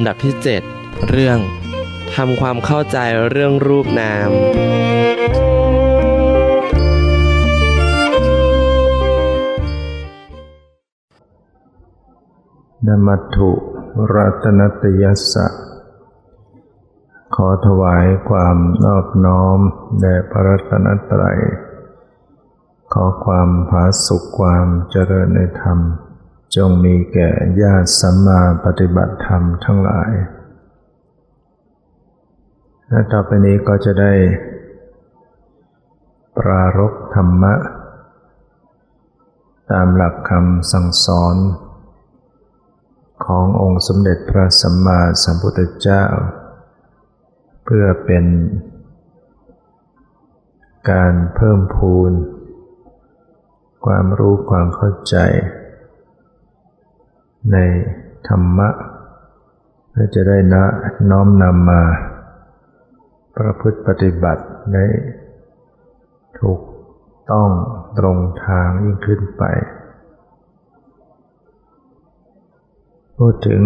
ำดับที่ 7 เรื่องทำความเข้าใจเรื่องรูปนาม นมัตถุรัตนตยสสะ ขอถวายความนอบน้อมแด่พระรัตนตรัย ขอความผาสุขความเจริญในธรรม จงมีแก่ญาติสัมมาปฏิบัติธรรมทั้งหลาย และต่อไปนี้ก็จะได้ ปรารบธรรมะ ตามหลักคำสั่งสอน ขององค์สมเด็จพระสัมมาสัมพุทธเจ้า เพื่อเป็น การเพิ่มพูน ความรู้ความเข้าใจ ในธรรมะและจะได้นะน้อมนำมา ประพฤติปฏิบัติได้ถูกต้องตรงทางยิ่งขึ้นไป พูดถึง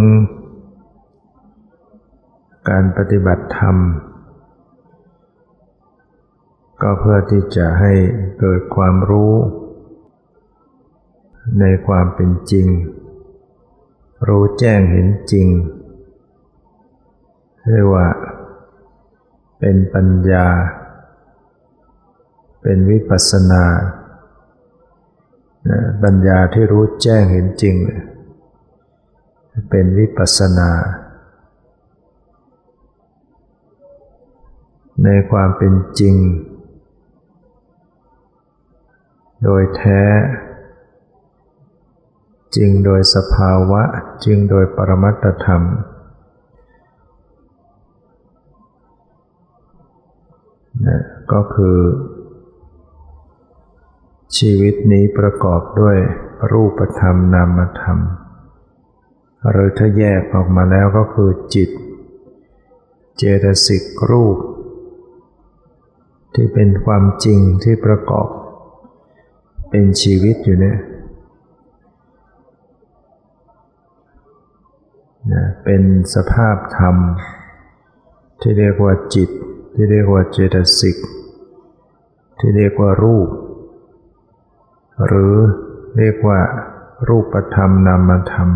การปฏิบัติธรรม ก็เพื่อที่จะให้เกิดความรู้ ในความเป็นจริง รู้แจ้งเห็นจริง เรียกว่า เป็นปัญญา เป็นวิปัสสนาปัญญาที่รู้แจ้งเห็นจริง เป็นวิปัสนา ในความเป็นจริง โดยแท้ จริงโดยสภาวะจริงโดยปรมัตธรรม นะก็คือ ชีวิตนี้ประกอบด้วยรูปธรรมนามธรรม หรือถ้าแยกออกมาแล้วก็คือจิต เจตสิกรูป ที่เป็นความจริงที่ประกอบ เป็นชีวิตอยู่เนี่ย นะเป็นสภาพธรรม ที่เรียกว่าจิต ที่เรียกว่าเจตสิก ที่เรียกว่ารูป หรือเรียกว่ารูปธรรมนามธรรม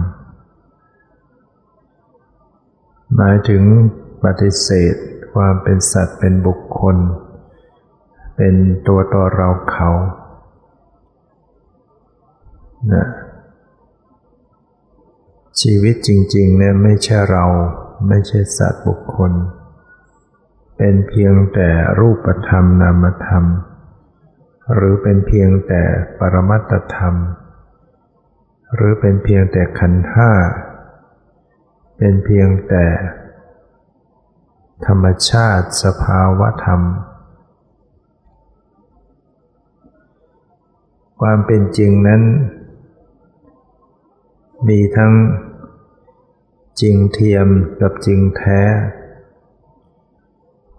หมายถึงปฏิเสธความเป็นสัตว์เป็นบุคคล เป็นตัวตนเราเขานะ ชีวิตจริงๆเนี่ยไม่ใช่เราไม่ใช่สัตว์บุคคล เป็นเพียงแต่รูปธรรมนามธรรม หรือเป็นเพียงแต่ปรมัตธรรม หรือเป็นเพียงแต่ขันธ์ห้าเป็นเพียงแต่ ธรรมชาติสภาวะธรรม ความเป็นจริงนั้น มีทั้งจริงเทียมกับจริงแท้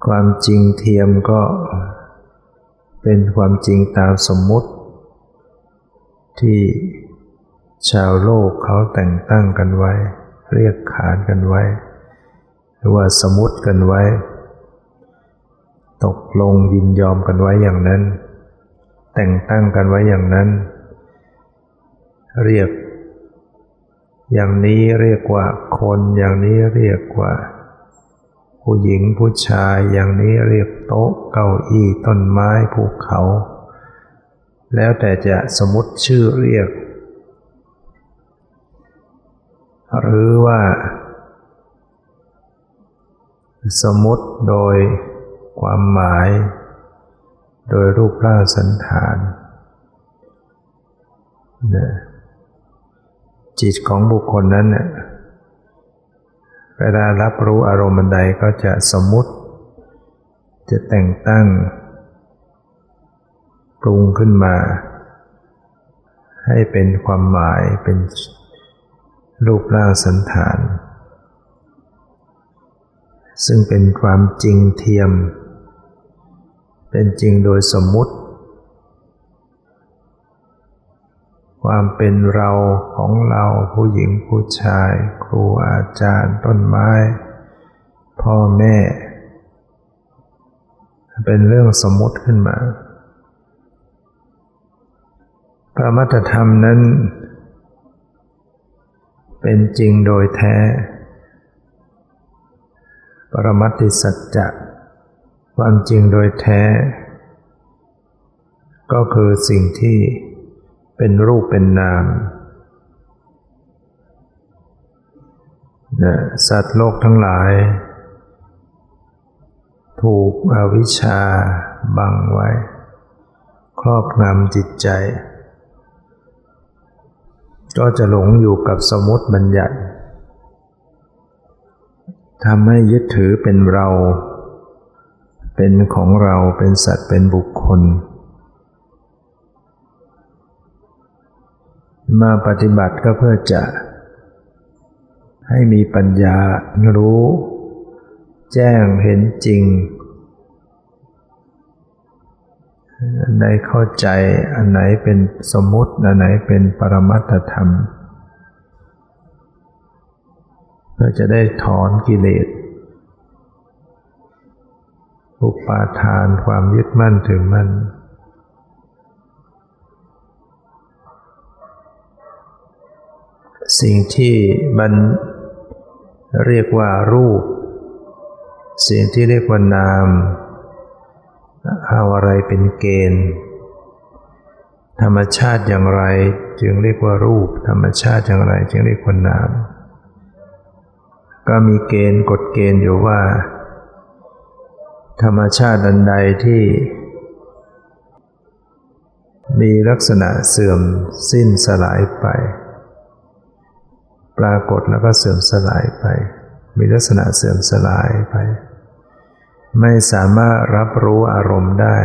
ความจริงเทียมก็เป็นความจริงตามสมมุติ ที่ชาวโลกเขาแต่งตั้งกันไว้ เรียกขานกันไว้ หรือว่าสมมติกันไว้ ตกลงยินยอมกันไว้อย่างนั้น แต่งตั้งกันไว้อย่างนั้น เรียก อย่างนี้เรียกว่าคนอย่างนี้เรียกว่า ผู้หญิงผู้ชายอย่างนี้เรียกโต๊ะเก้าอี้ต้นไม้ภูเขา แล้วแต่จะสมมติชื่อเรียก หรือว่า สมมติโดยความหมาย โดยรูปร่างสันฐานนะ จิตของบุคคลนั้นเนี่ยเวลารับรู้อารมณ์ใดก็จะสมมุติ จะแต่งตั้ง ปรุงขึ้นมา ให้เป็นความหมายเป็นรูปร่างสันฐาน ซึ่งเป็นความจริงเทียม เป็นจริงโดยสมมุติ ความเป็นเราของเราผู้หญิงผู้ชาย ครูอาจารย์ต้นไม้ พ่อแม่ เป็นเรื่องสมมติขึ้นมา พระมัตธรรมนั้น เป็นจริงโดยแท้ ปรมัติสัจจะความจริงโดยแท้ ก็คือสิ่งที่ เป็นรูปเป็นนามนะสัตว์โลกทั้งหลาย ถูกอวิชชาบังไว้ ครอบงำจิตใจ ก็จะหลงอยู่กับสมุติบัญญัติทำให้ยึดถือเป็นเรา เป็นของเราเป็นสัตว์เป็นบุคคล มาปฏิบัติก็เพื่อจะ ให้มีปัญญารู้ แจ้งเห็นจริง อันไหนเข้าใจ อันไหนเป็นสมมติ อันไหนเป็นปรมัตธรรม เพื่อจะได้ถอนกิเลสอุปาทานความยึดมั่นถือมั่น สิ่งที่มันเรียกว่ารูป สิ่งที่เรียกว่านาม เอาอะไรเป็นเกณฑ์ ธรรมชาติอย่างไรจึงเรียกว่ารูป ธรรมชาติอย่างไรจึงเรียกว่านาม ก็มีเกณฑ์กฎเกณฑ์อยู่ว่า ธรรมชาติอันใดที่มีลักษณะเสื่อมสิ้นสลายไป ปรากฏแล้วก็เสื่อมสลายไป มีลักษณะเสื่อมสลายไป ไม่สามารถรับรู้อารมณ์ได้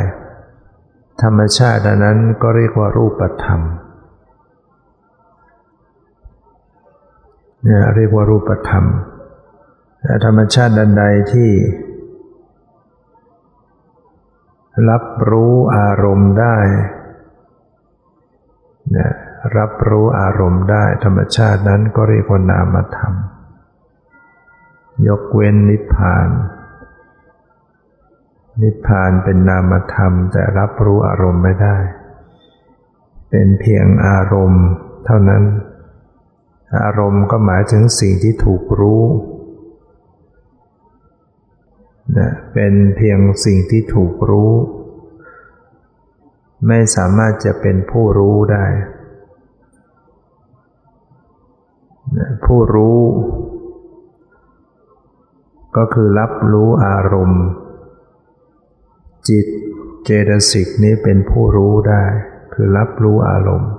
ธรรมชาตินั้นก็เรียกว่ารูปธรรมเนี่ยเรียกว่ารูปธรรม ธรรมชาติใดที่ รับรู้อารมณ์ได้เนี่ย รับรู้อารมณ์ได้ธรรมชาตินั้นก็เรียกว่านามธรรม ยกเว้นนิพพาน นิพพานเป็นนามธรรม แต่รับรู้อารมณ์ไม่ได้ เป็นเพียงอารมณ์เท่านั้น อารมณ์ก็หมายถึงสิ่งที่ถูกรู้นะเป็นเพียงสิ่งที่ถูกรู้ ไม่สามารถจะเป็นผู้รู้ได้ ผู้รู้ ก็คือรับรู้อารมณ์ จิตเจตสิกนี้เป็นผู้รู้ได้ คือรับรู้อารมณ์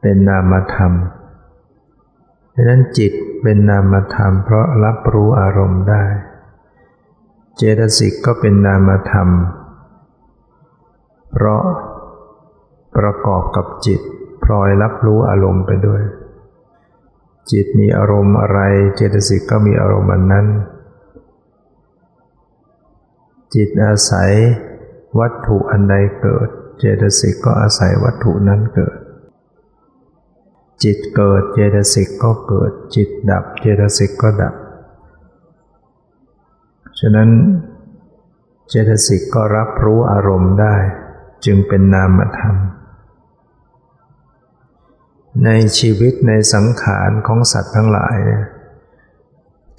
เป็นนามธรรมดังนั้นจิตเป็นนามธรรม เพราะรับรู้อารมณ์ได้ เจตสิกก็เป็นนามธรรม เพราะประกอบกับจิตพลอยรับรู้อารมณ์ไปด้วย จิตมีอารมณ์อะไร เจตสิกก็มีอารมณ์นั้น จิตอาศัยวัตถุอันใดเกิด เจตสิกก็อาศัยวัตถุนั้นเกิด จิตเกิดเจตสิกก็เกิด จิตดับเจตสิกก็ดับ ฉะนั้นเจตสิกก็รับรู้อารมณ์ได้ จึงเป็นนามธรรม ในชีวิตในสังขารของสัตว์ทั้งหลาย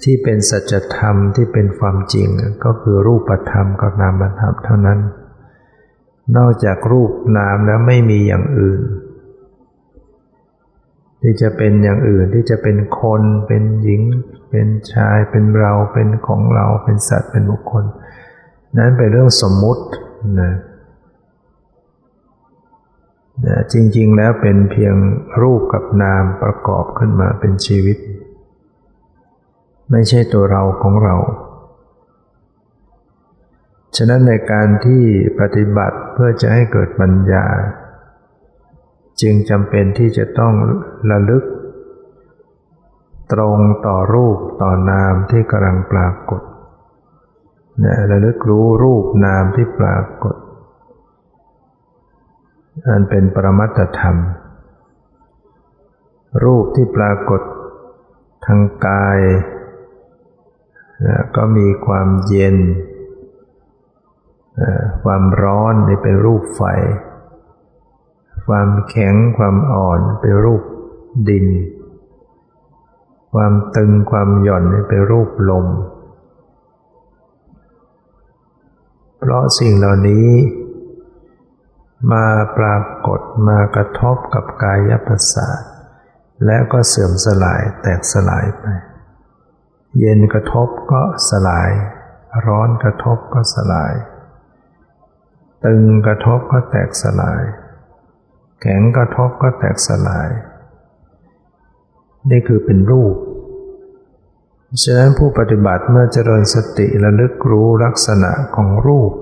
ที่เป็นสัจธรรมที่เป็นความจริงก็คือรูปธรรมกับนามธรรมเท่านั้น นอกจากรูปนามแล้วไม่มีอย่างอื่น ที่จะเป็นอย่างอื่นที่จะเป็นคน เป็นหญิง เป็นชายเป็นเราเป็นของเราเป็นสัตว์เป็นบุคคล นั้นเป็นเรื่องสมมุตินะ จริง ๆ แล้วเป็นเพียงรูปกับนามประกอบขึ้นมาเป็นชีวิต ไม่ใช่ตัวเราของเรา ฉะนั้นในการที่ปฏิบัติเพื่อจะให้เกิดปัญญา จึงจำเป็นที่จะต้องระลึก ตรงต่อรูปต่อนามที่กำลังปรากฏระลึกรู้รูปนามที่ปรากฏ อันเป็นปรมัตธรรม รูปที่ปรากฏทางกายนะก็มีความเย็นความร้อนนี่เป็นรูปไฟ ความแข็งความอ่อนเป็นรูปดิน ความตึงความหย่อนนี่เป็นรูปลม เพราะสิ่งเหล่านี้ มาปรากฏมากระทบกับกายประสาทแล้วก็เสื่อมสลายแตกสลายไป เย็นกระทบก็สลาย ร้อนกระทบก็สลาย ตึงกระทบก็แตกสลาย แข็งกระทบก็แตกสลาย นี่คือเป็นรูปฉะนั้นผู้ปฏิบัติเมื่อเจริญสติระลึกรู้ลักษณะของรูป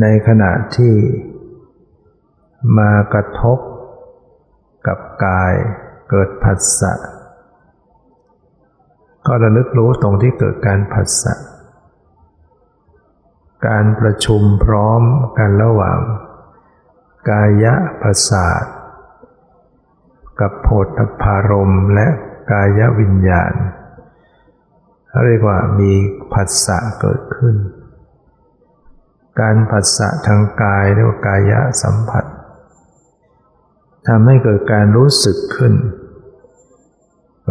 ในขณะที่มากระทบกับกายเกิดผัสสะก็ระลึกรู้ตรงที่เกิดการผัสสะการประชุมพร้อมกันระหว่าง กายะประสาท กับโพธพารมและกายวิญญาณ เรียกว่ามีผัสสะเกิดขึ้น การผัสสะทางกายเรียกว่ากายะสัมผัสทำให้เกิดการรู้สึกขึ้น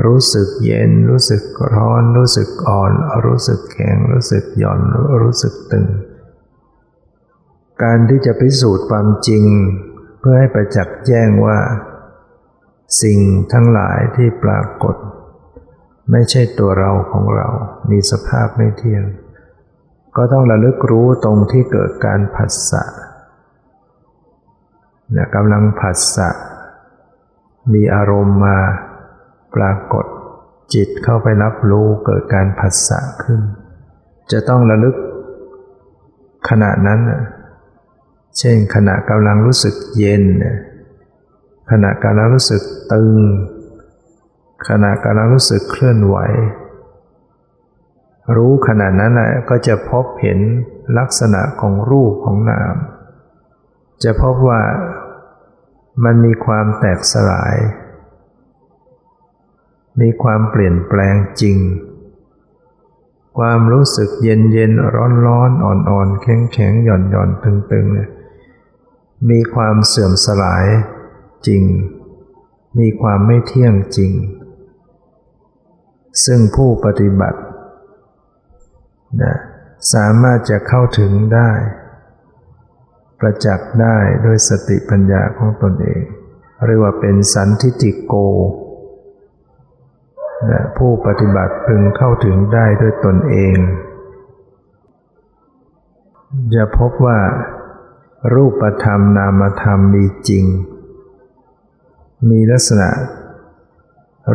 รู้สึกเย็น รู้สึกร้อน รู้สึกอ่อน รู้สึกแข็ง รู้สึกหย่อน รู้สึกตึง การที่จะพิสูจน์ความจริง เพื่อให้ประจักษ์แจ้งว่า สิ่งทั้งหลายที่ปรากฏ ไม่ใช่ตัวเราของเรา มีสภาพไม่เที่ยง ก็ต้องระลึกรู้ตรงที่เกิดการผัสสะเนี่ยกำลังผัสสะมีอารมณ์มาปรากฏจิตเข้าไปรับรู้เกิดการผัสสะขึ้น จะต้องระลึกขณะนั้น เช่นขณะกำลังรู้สึกเย็น ขณะกำลังรู้สึกตึง ขณะกำลังรู้สึกเคลื่อนไหว รู้ขนาดนั้นแหละก็จะพบเห็นลักษณะของรูปของนาม จะพบว่ามันมีความแตกสลาย มีความเปลี่ยนแปลงจริง ความรู้สึกเย็นเย็นร้อนร้อนอ่อนอ่อนแข็งแข็งหย่อนหย่อนตึงตึงเนี่ยมีความเสื่อมสลายจริง มีความไม่เที่ยงจริง ซึ่งผู้ปฏิบัติ นะสามารถจะเข้าถึงได้ ประจักษ์ได้โดยสติปัญญาของตนเอง เรียกว่าเป็นสันทิติโกนะผู้ปฏิบัติพึงเข้าถึงได้ด้วยตนเอง จะพบว่า รูปธรรมนามธรรมมีจริง มีลักษณะ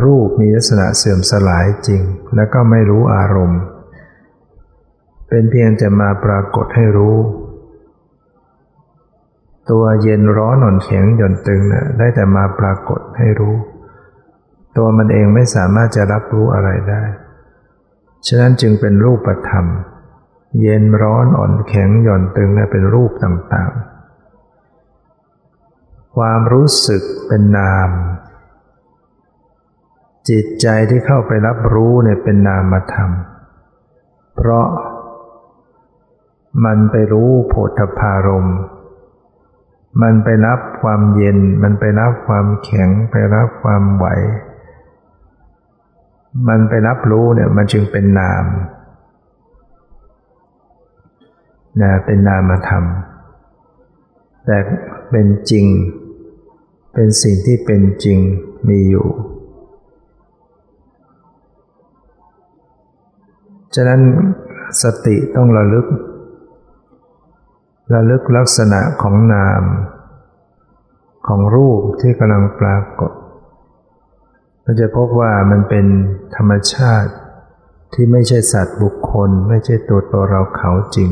รูปมีลักษณะเสื่อมสลายจริง และก็ไม่รู้อารมณ์ เป็นเพียงแต่มาปรากฏให้รู้ ตัวเย็นร้อนหน่อนแข็งหย่อนตึงนะ่ะได้แต่มาปรากฏให้รู้ ตัวมันเองไม่สามารถจะรับรู้อะไรได้ ฉะนั้นจึงเป็นรูปธรรม เย็นร้อนอ่อนแข็งหย่อนตึงนะเป็นรูปต่างๆ ความรู้สึกเป็นนาม จิตใจที่เข้าไปรับรู้เนี่ยเป็นนามธรรมเพราะ มันไปรู้โผฏฐารมมันไปรับความเย็น มันไปรับความแข็ง ไปรับความไหว มันไปรับรู้เนี่ยมันจึงเป็นนามนะเป็นนามธรรม แต่เป็นจริง เป็นสิ่งที่เป็นจริงมีอยู่ ฉะนั้นสติต้องระลึก ระลึกลักษณะของนาม ของรูปที่กำลังปรากฏเราจะพบว่ามันเป็นธรรมชาติที่ไม่ใช่สัตว์บุคคล ไม่ใช่ตัวตัวเราเขาจริง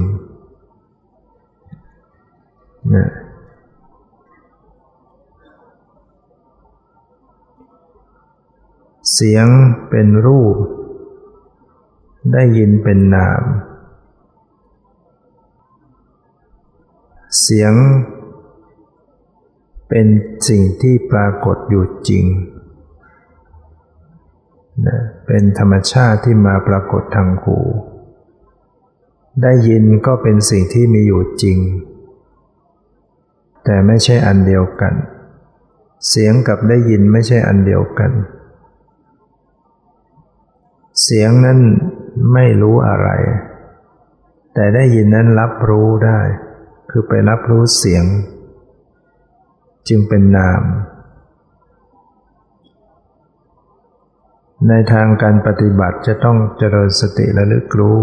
นะเสียงเป็นรูป ได้ยินเป็นนาม เสียง เป็นสิ่งที่ปรากฏอยู่จริงนะเป็นธรรมชาติที่มาปรากฏทางหู ได้ยินก็เป็นสิ่งที่มีอยู่จริง แต่ไม่ใช่อันเดียวกัน เสียงกับได้ยินไม่ใช่อันเดียวกัน เสียงนั้นไม่รู้อะไร แต่ได้ยินนั้นรับรู้ได้ คือไปรับรู้เสียง จึงเป็นนาม ในทางการปฏิบัติจะต้องเจริญสติระลึกรู้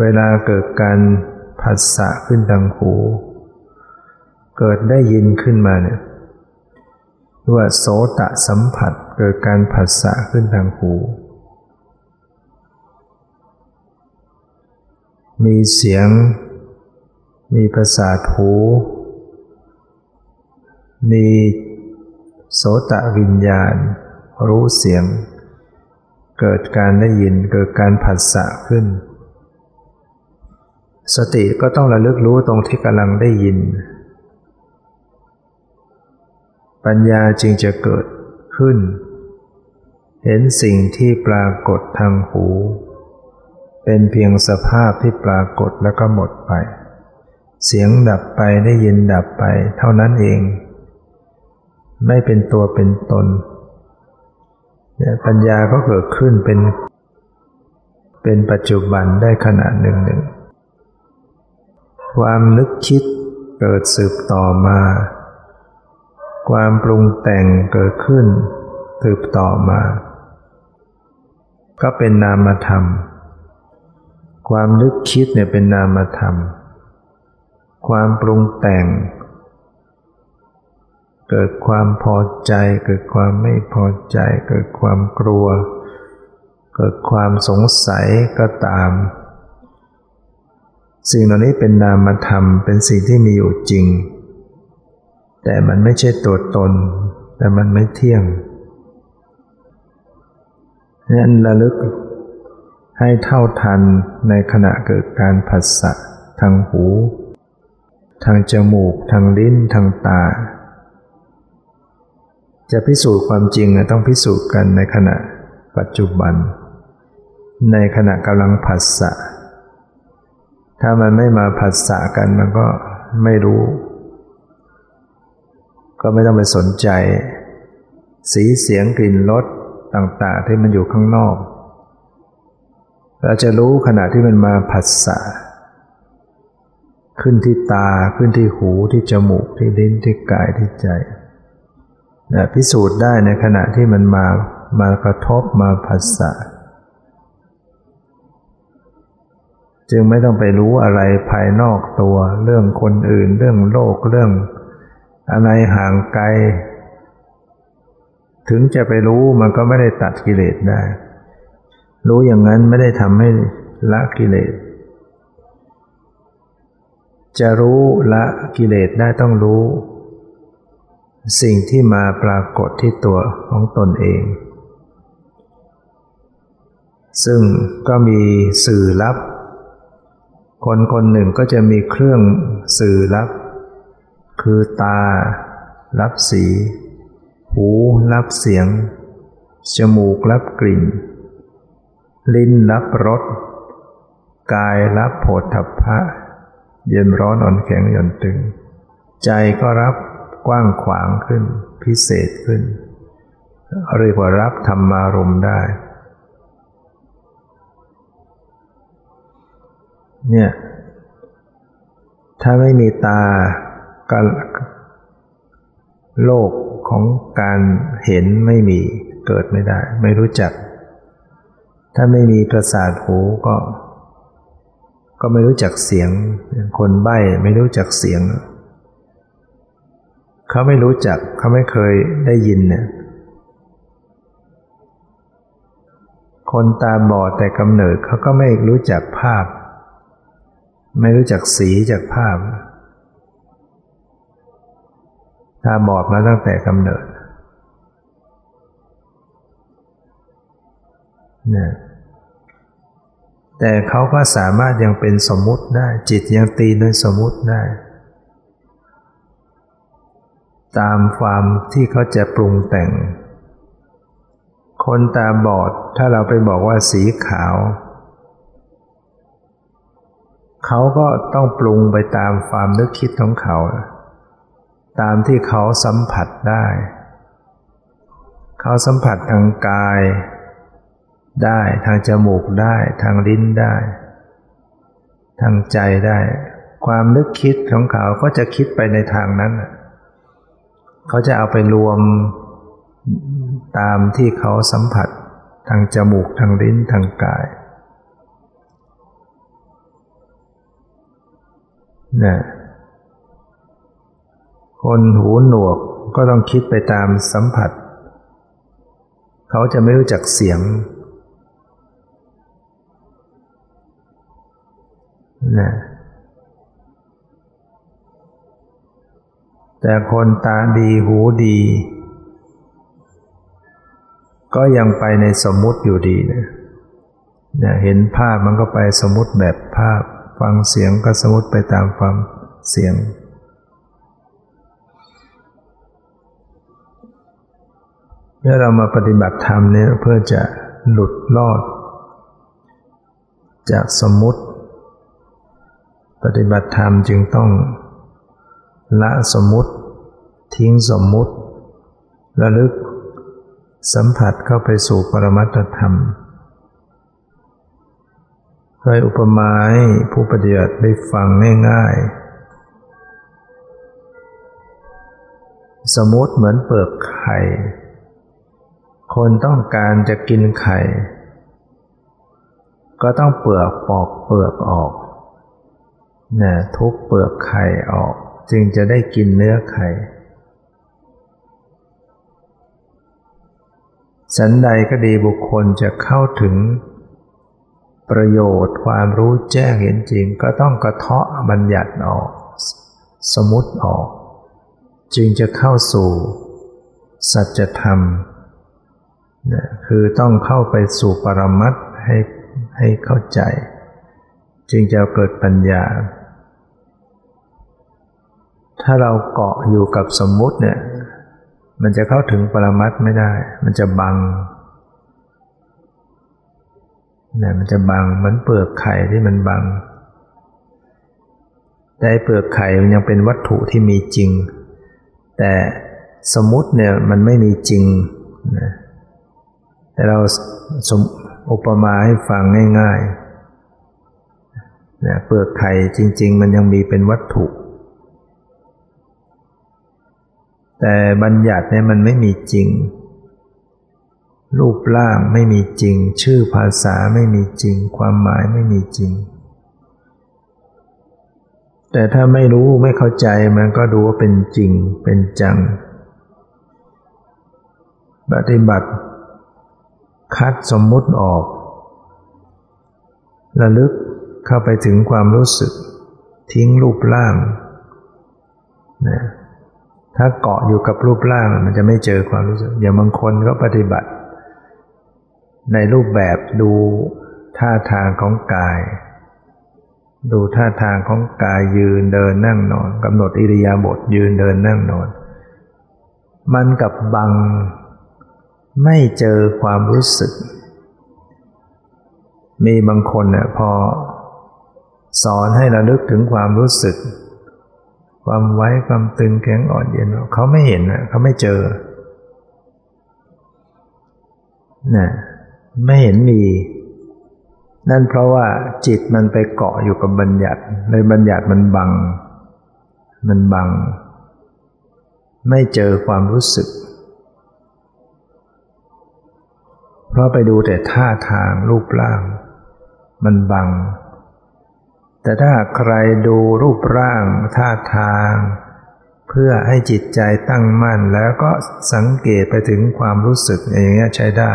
เวลาเกิดการผัสสะขึ้นทางหู เกิดได้ยินขึ้นมาเนี่ยว่าโสตะสัมผัสเกิดการผัสสะขึ้นทางหู มีเสียง มีประสาทหู มีโสตะวิญญาณ รู้เสียง เกิดการได้ยินเกิดการผัสสะขึ้น สติก็ต้องระลึกรู้ตรงที่กำลังได้ยิน ปัญญาจึงจะเกิดขึ้น เห็นสิ่งที่ปรากฏทางหู เป็นเพียงสภาพที่ปรากฏแล้วก็หมดไป เสียงดับไปได้ยินดับไปเท่านั้นเอง ไม่เป็นตัวเป็นตนปัญญาก็เกิดขึ้นเป็น เป็นปัจจุบันได้ขณะหนึ่งหนึ่ง ความนึกคิดเกิดสืบต่อมา ความปรุงแต่งเกิดขึ้นสืบต่อมา ก็เป็นนามธรรม ความนึกคิดเนี่ยเป็นนามธรรม ความปรุงแต่ง เกิดความพอใจ เกิดความไม่พอใจ เกิดความกลัว เกิดความสงสัยก็ตาม สิ่งเหล่านี้เป็นนามธรรมเป็นสิ่งที่มีอยู่จริง แต่มันไม่ใช่ตัวตน แต่มันไม่เที่ยงนั้นระลึกให้เท่าทันในขณะเกิดการผัสสะทางหู ทางจมูก ทางลิ้น ทางตา จะพิสูจน์ความจริงต้องพิสูจน์กันในขณะปัจจุบัน ในขณะกำลังผัสสะ ถ้ามันไม่มาผัสสะกันมันก็ไม่รู้ ก็ไม่ต้องไปสนใจ สีเสียงกลิ่นรสต่าง ๆ ที่มันอยู่ข้างนอก เราจะรู้ขณะที่มันมาผัสสะ ขึ้นที่ตาขึ้นที่หูที่จมูกที่ลิ้นที่กายที่ใจนะพิสูจน์ได้ในขณะที่มันมามากระทบมาผัสสะจึงไม่ต้องไปรู้อะไรภายนอกตัว เรื่องคนอื่น เรื่องโลกเรื่อง อะไรห่างไกล ถึงจะไปรู้มันก็ไม่ได้ตัดกิเลสได้ รู้อย่างนั้นไม่ได้ทำให้ละกิเลส จะรู้ละกิเลสได้ต้องรู้ สิ่งที่มาปรากฏที่ตัวของตนเอง ซึ่งก็มีสื่อลับ คนคนหนึ่งก็จะมีเครื่องสื่อลับ คือตา รับสี หู รับเสียง จมูก รับกลิ่น ลิ้น รับรส กาย รับโผฏฐัพพะ เย็นร้อนอ่อนแข็งหย่อนตึง ใจก็รับกว้างขวางขึ้น พิเศษขึ้น เรียกว่ารับธรรมารมได้ เนี่ย ถ้าไม่มีตาก็โลกของการเห็นไม่มีเกิดไม่ได้ ไม่รู้จัก ถ้าไม่มีประสาทหูก็ ก็ไม่รู้จักเสียง คนใบ้ไม่รู้จักเสียง เขาไม่รู้จักเขาไม่เคยได้ยินเนี่ยคนตาบอดแต่กำเนิดเขาก็ไม่รู้จักภาพ ไม่รู้จักสีจากภาพ ตาบอดมาตั้งแต่กำเนิดเนี่ย แต่เขาก็สามารถยังเป็นสมมุติได้ จิตยังตีโดยสมมุติได้ ตามความที่เขาจะปรุงแต่ง คนตาบอดถ้าเราไปบอกว่าสีขาว เขาก็ต้องปรุงไปตามความนึกคิดของเขา ตามที่เขาสัมผัสได้ เขาสัมผัสทางกาย ได้ทางจมูกได้ ทางลิ้นได้ ทางใจได้ ความนึกคิดของเขาก็จะคิดไปในทางนั้นเขาจะเอาไปรวมตามที่เขาสัมผัส ทางจมูกทางลิ้นทางกายนะคนหูหนวกก็ต้องคิดไปตามสัมผัส เขาจะไม่รู้จักเสียง นะแต่คนตาดีหูดี ก็ยังไปในสมมุติอยู่ดีนะเนี่ยเห็นภาพมันก็ไปสมมติแบบภาพ ฟังเสียงก็สมมติไปตามความเสียง เมื่อเรามาปฏิบัติธรรมเนี่ยเพื่อจะหลุดรอด จากสมมุติ ปฏิบัติธรรมจึงต้องละสมมุติ ทิ้งสมมุติ ระลึก สัมผัสเข้าไปสู่ปรมัตธรรมเคยอุปมาให้ผู้ปฏิบัติได้ฟังง่ายๆ สมมติเหมือนเปลือกไข่ คนต้องการจะกินไข่ ก็ต้องเปลือกปอกเปลือกออก นะทุกเปลือกไข่ออก จึงจะได้กินเนื้อไข่ สันใดก็ดีบุคคลจะเข้าถึง ประโยชน์ความรู้แจ้งเห็นจริง ก็ต้องกระเทาะบัญญัติออก สมุติออก จึงจะเข้าสู่ สัจธรรมนะคือต้องเข้าไปสู่ปรมัตให้ให้เข้าใจ จึงจะเกิดปัญญา ถ้าเราเกาะอยู่กับสมมุติเนี่ย มันจะเข้าถึงปรมัตไม่ได้ มันจะบังเนี่ยมันจะบังเหมือนเปลือกไข่ที่มันบัง แต่เปลือกไข่มันยังเป็นวัตถุที่มีจริง แต่สมมุติเนี่ยมันไม่มีจริงนะแต่เราสมอุปมาให้ฟังง่ายๆนะเปลือกไข่จริง ๆ มันยังมีเป็นวัตถุ แต่บัญญัติเนี่ยมันไม่มีจริง รูปร่างไม่มีจริง ชื่อภาษาไม่มีจริง ความหมายไม่มีจริง แต่ถ้าไม่รู้ไม่เข้าใจมันก็ดูว่าเป็นจริงเป็นจัง ปฏิบัติ คัดสมมุติออก ระลึกเข้าไปถึงความรู้สึก ทิ้งรูปร่างนะ ถ้าเกาะอยู่กับรูปร่างมันจะไม่เจอความรู้สึก อย่างบางคนก็ปฏิบัติ ในรูปแบบดูท่าทางของกาย ดูท่าทางของกายยืนเดินนั่งนอนกำหนดอิริยาบถยืนเดินนั่งนอน มันกับบังไม่เจอความรู้สึก มีบางคนเนี่ยพอสอนให้ระลึกถึงความรู้สึก ความไว้ความตึงแข็งอ่อนเย็นเขาไม่เห็นนะเขาไม่เจอนะไม่เห็นมี นั่นเพราะว่าจิตมันไปเกาะอยู่กับบัญญัติเลยบัญญัติมันบัง มันบัง ไม่เจอความรู้สึก เพราะไปดูแต่ท่าทางรูปร่าง มันบัง แต่ถ้าใครดูรูปร่างท่าทาง เพื่อให้จิตใจตั้งมั่นแล้วก็สังเกตไปถึงความรู้สึกอย่างเงี้ยใช้ได้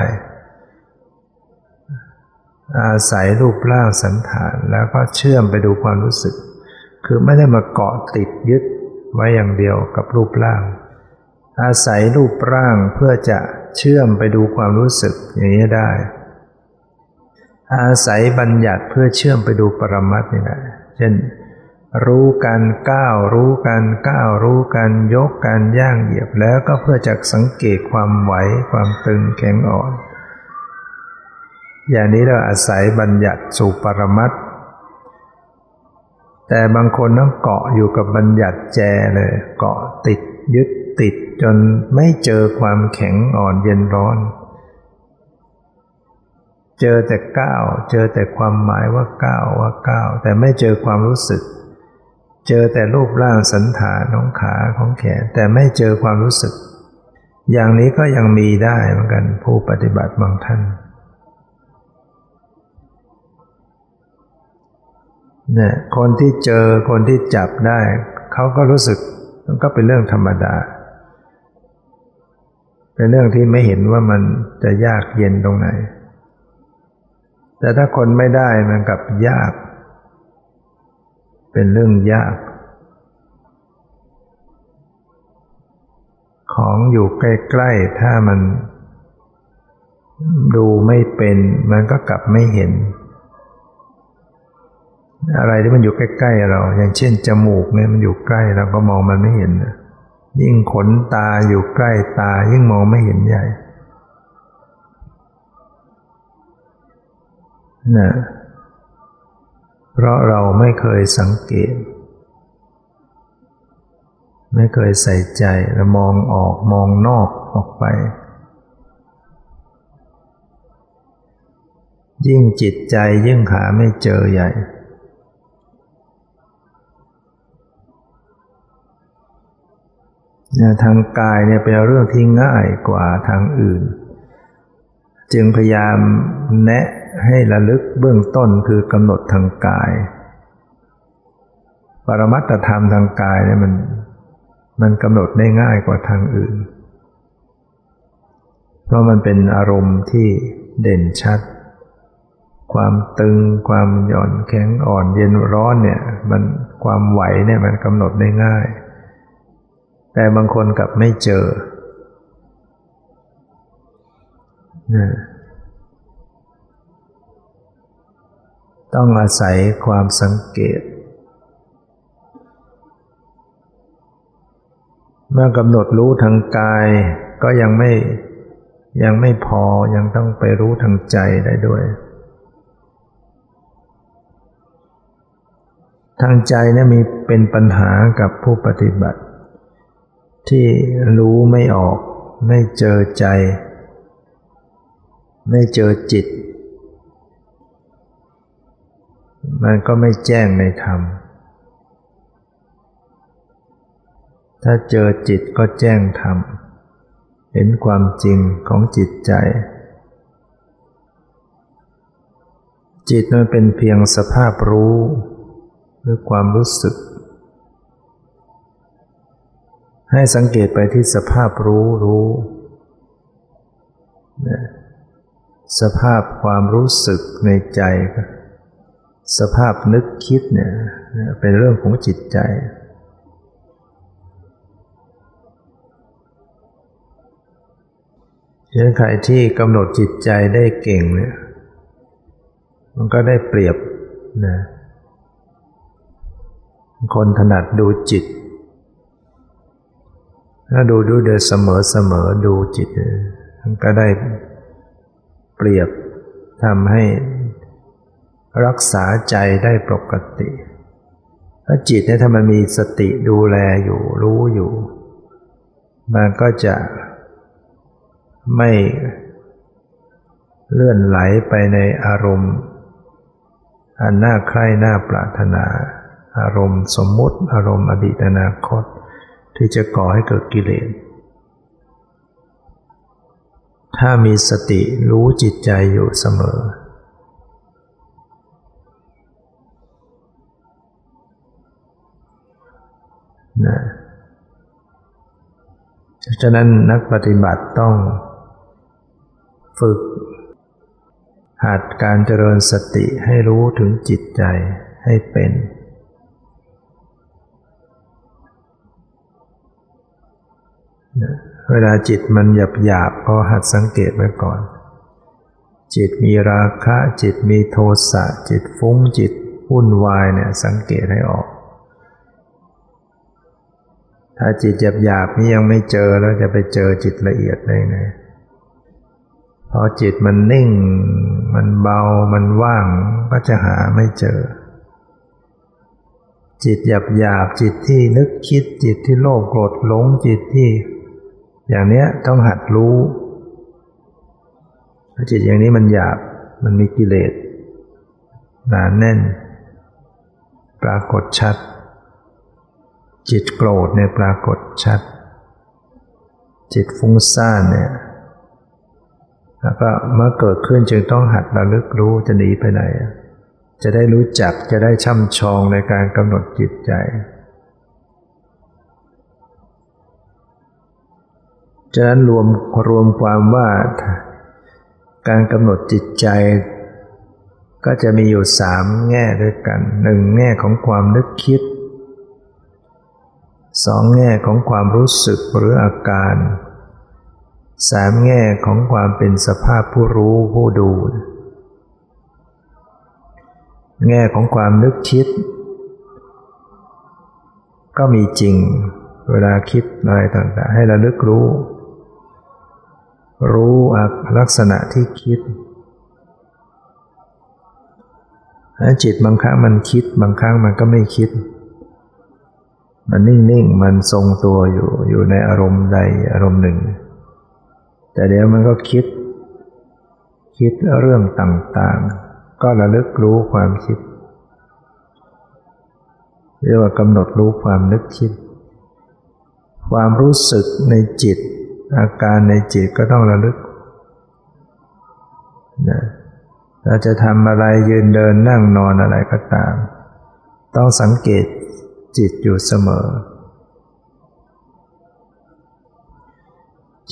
อาศัยรูปร่างสันฐานแล้วก็เชื่อมไปดูความรู้สึก คือไม่ได้มาเกาะติดยึดไว้อย่างเดียวกับรูปร่าง อาศัยรูปร่างเพื่อจะเชื่อมไปดูความรู้สึกอย่างนี้ได้ อาศัยบัญญัติเพื่อเชื่อมไปดูปรมัตนี่แหละเช่น รู้กันก้าว รู้กันก้าว รู้กันยกกันย่างเหยียบแล้วก็เพื่อจะสังเกตความไหวความตึงแข็งอ่อน อย่างนี้เราอาศัยบัญญัติสู่ปรมัตแต่บางคนต้องเกาะอยู่กับบัญญัติแจเลย เกาะติดยึดติดจนไม่เจอความแข็งอ่อนเย็นร้อน เจอแต่ก้าวเจอแต่ความหมายว่าก้าวว่าก้าวแต่ไม่เจอความรู้สึก เจอแต่รูปร่างสันฐานของขาของแขน แต่ไม่เจอความรู้สึก อย่างนี้ก็ยังมีได้เหมือนกันผู้ปฏิบัติบางท่านเนี่ยคนที่เจอคนที่จับได้ เขาก็รู้สึกมันก็เป็นเรื่องธรรมดา เป็นเรื่องที่ไม่เห็นว่ามันจะยากเย็นตรงไหน แต่ถ้าคนไม่ได้มันกับยาก เป็นเรื่องยาก ของอยู่ใกล้ๆถ้ามันดูไม่เป็นมันก็กลับไม่เห็น อะไรที่มันอยู่ใกล้ๆเรา อย่างเช่นจมูกเนี่ยมันอยู่ใกล้เราก็มองมันไม่เห็น ยิ่งขนตาอยู่ใกล้ตายิ่งมองไม่เห็นใหญ่ นะเพราะเราไม่เคยสังเกต ไม่เคยใส่ใจและมองออกมองนอกออกไป ยิ่งจิตใจยิ่งหาไม่เจอใหญ่ทางกายเนี่ยเป็นเรื่องที่ง่ายกว่าทางอื่น จึงพยายามแนะ ให้ระลึกเบื้องต้นคือกำหนดทางกาย ปรมัตธรรมทางกายเนี่ยมัน มันกำหนดได้ง่ายกว่าทางอื่น เพราะมันเป็นอารมณ์ที่เด่นชัด ความตึง ความหย่อนแข็งอ่อนเย็นร้อนเนี่ย มันความไหวเนี่ยมันกำหนดได้ง่าย แต่บางคนกลับไม่เจอนะ ต้องอาศัยความสังเกต เมื่อกำหนดรู้ทางกายก็ยังไม่ยังไม่พอยังต้องไปรู้ทางใจได้ด้วย ทางใจเนี่ยมีเป็นปัญหากับผู้ปฏิบัติ ที่รู้ไม่ออก ไม่เจอใจ ไม่เจอจิต มันก็ไม่แจ้งในธรรม ถ้าเจอจิตก็แจ้งธรรม เห็นความจริงของจิตใจ จิตมันเป็นเพียงสภาพรู้หรือความรู้สึก ให้สังเกตไปที่สภาพรู้รู้สภาพความรู้สึกในใจ สภาพนึกคิดเนี่ยเป็นเรื่องของจิตใจ ฉะนั้นใครที่กำหนดจิตใจได้เก่งเนี่ย มันก็ได้เปรียบนะ คนถนัดดูจิต ถ้าดูดูเดยเสมอเสมอดูจิต มันก็ได้เปรียบทำให้ รักษาใจได้ปกติถ้าจิตเนี่ยถ้ามันมีสติดูแลอยู่รู้อยู่ มันก็จะไม่เลื่อนไหลไปในอารมณ์ อันน่าใคร่น่าปรารถนา อารมณ์สมมุติ อารมณ์อดีตอนาคต ที่จะก่อให้เกิดกิเลสถ้ามีสติรู้จิตใจอยู่เสมอ นะฉะนั้นนักปฏิบัติต้องฝึก หัดการเจริญสติให้รู้ถึงจิตใจให้เป็น เวลาจิตมันหยาบหยาบก็หัดสังเกตไว้ก่อน จิตมีราคะจิตมีโทสะจิตฟุ้งจิตวุ่นวายเนี่ยสังเกตให้ออก ถ้าจิตหยาบๆนี่ยังไม่เจอแล้วจะไปเจอจิตละเอียดได้ไงพอจิตมันนิ่ง มันเบา มันว่าง ก็จะหาไม่เจอ จิตหยาบหยาบจิตที่นึกคิดจิตที่โลภโกรธหลงจิตที่ อย่างเนี้ยต้องหัดรู้จิตอย่างนี้มันหยาบ มันมีกิเลสหนาแน่น ปรากฏชัด จิตโกรธเนี่ยปรากฏชัด จิตฟุ้งซ่านเนี่ยแล้วก็เมื่อเกิดขึ้นจึงต้องหัดระลึกรู้จะหนีไปไหน จะได้รู้จักจะได้ช่ำชองในการกำหนดจิตใจ ฉะนั้นรวมรวมความว่าการกำหนดจิตใจ ก็จะมีอยู่สามแง่ด้วยกันหนึ่งแง่ของความนึกคิด สองแง่ของความรู้สึกหรืออาการสามแง่ของความเป็นสภาพผู้รู้ผู้ดู แง่ของความนึกคิด ก็มีจริง เวลาคิดอะไรต่างๆ ให้ระลึกรู้ รู้ลักษณะที่คิดจิตบางครั้งมันคิด บางครั้งมันก็ไม่คิด มันนิ่งๆ มันทรงตัวอยู่อยู่ในอารมณ์ใดอารมณ์หนึ่ง แต่เดี๋ยวมันก็คิด คิดเรื่องต่างๆ ก็ระลึกรู้ความคิดเรียกว่ากำหนดรู้ความนึกคิด ความรู้สึกในจิต อาการในจิตก็ต้องระลึกนะเราจะทำอะไรยืนเดินนั่งนอนอะไรก็ตาม ต้องสังเกต จิตอยู่เสมอ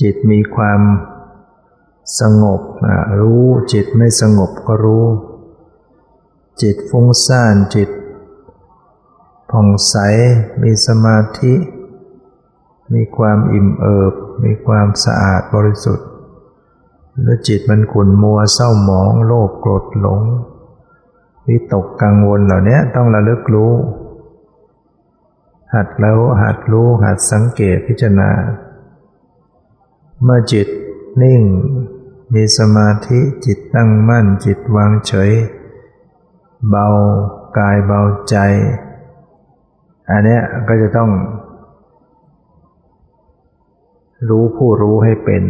จิตมีความสงบรู้จิตไม่สงบก็รู้ จิตฟุ้งซ่านจิต ผ่องใสมีสมาธิ มีความอิ่มเอิบ มีความสะอาดบริสุทธิ์ แล้วจิตมันขุ่นมัวเศร้าหมอง โลภโกรธหลงวิตกกังวลเหล่านี้ต้องระลึกรู้ หัดแล้วหัดรู้หัดสังเกตพิจารณา เมื่อจิตนิ่ง มีสมาธิจิตตั้งมั่นจิตวางเฉย เบากายเบาใจ อันนี้ก็จะต้อง รู้ผู้รู้ให้เป็น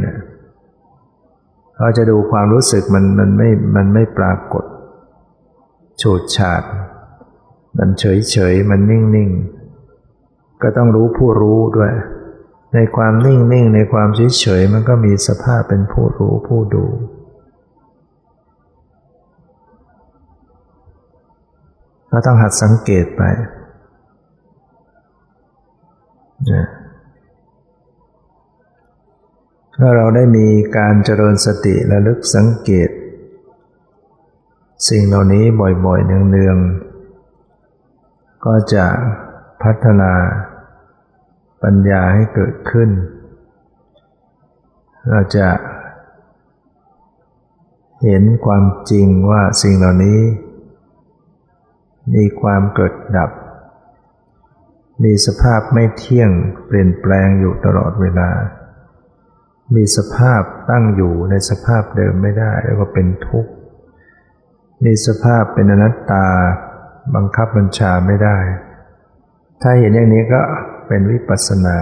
เราจะดูความรู้สึกมันมันไม่มันไม่ปรากฏ โฉดฉาด มันเฉยเฉยมันนิ่งนิ่ง ก็ต้องรู้ผู้รู้ด้วย ในความนิ่งนิ่งในความเฉยเฉยมันก็มีสภาพเป็นผู้รู้ผู้ดูเราต้องหัดสังเกตไปนะถ้าเราได้มีการเจริญสติระลึกสังเกต สิ่งเหล่านี้บ่อยๆเนืองๆก็จะพัฒนา ปัญญาให้เกิดขึ้น เราจะเห็นความจริงว่าสิ่งเหล่านี้ มีความเกิดดับ มีสภาพไม่เที่ยงเปลี่ยนแปลงอยู่ตลอดเวลา มีสภาพตั้งอยู่ในสภาพเดิมไม่ได้เรียกว่าเป็นทุกข์ มีสภาพเป็นอนัตตาบังคับบัญชาไม่ได้ ถ้าเห็นอย่างนี้ก็ เป็นวิปัสสนา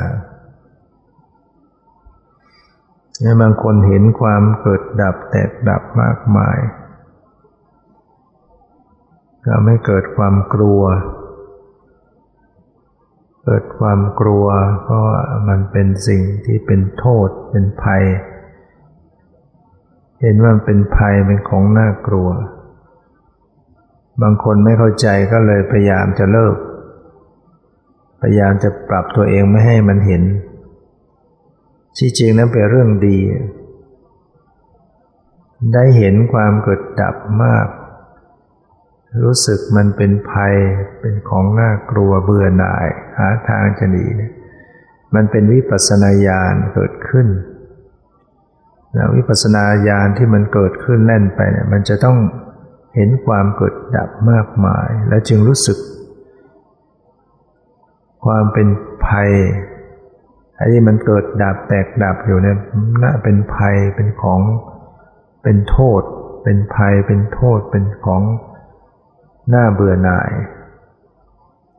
เนี่ยบางคนเห็นความเกิดดับแตกดับมากมายก็ไม่เกิดความกลัว เกิดความกลัวเพราะมันเป็นสิ่งที่เป็นโทษ เป็นภัย เห็นว่ามันเป็นภัยเป็นของน่ากลัว บางคนไม่เข้าใจก็เลยพยายามจะเลิก พยายามจะปรับตัวเองไม่ให้มันเห็น ที่จริงนั้นเป็นเรื่องดี ได้เห็นความเกิดดับมาก รู้สึกมันเป็นภัย เป็นของน่ากลัวเบื่อหน่าย หาทางจะหนีมันเป็นวิปัสนาญาณเกิดขึ้นนะวิปัสสนาญาณที่มันเกิดขึ้นแล่นไปเนี่ยมันจะต้องเห็นความเกิดดับมากมาย และจึงรู้สึก ความเป็นภัยไอ้ที่มันเกิดดับแตกดับอยู่เนี่ยน่าเป็นภัยเป็นของเป็นโทษ เป็นภัยเป็นโทษเป็นของน่าเบื่อหน่าย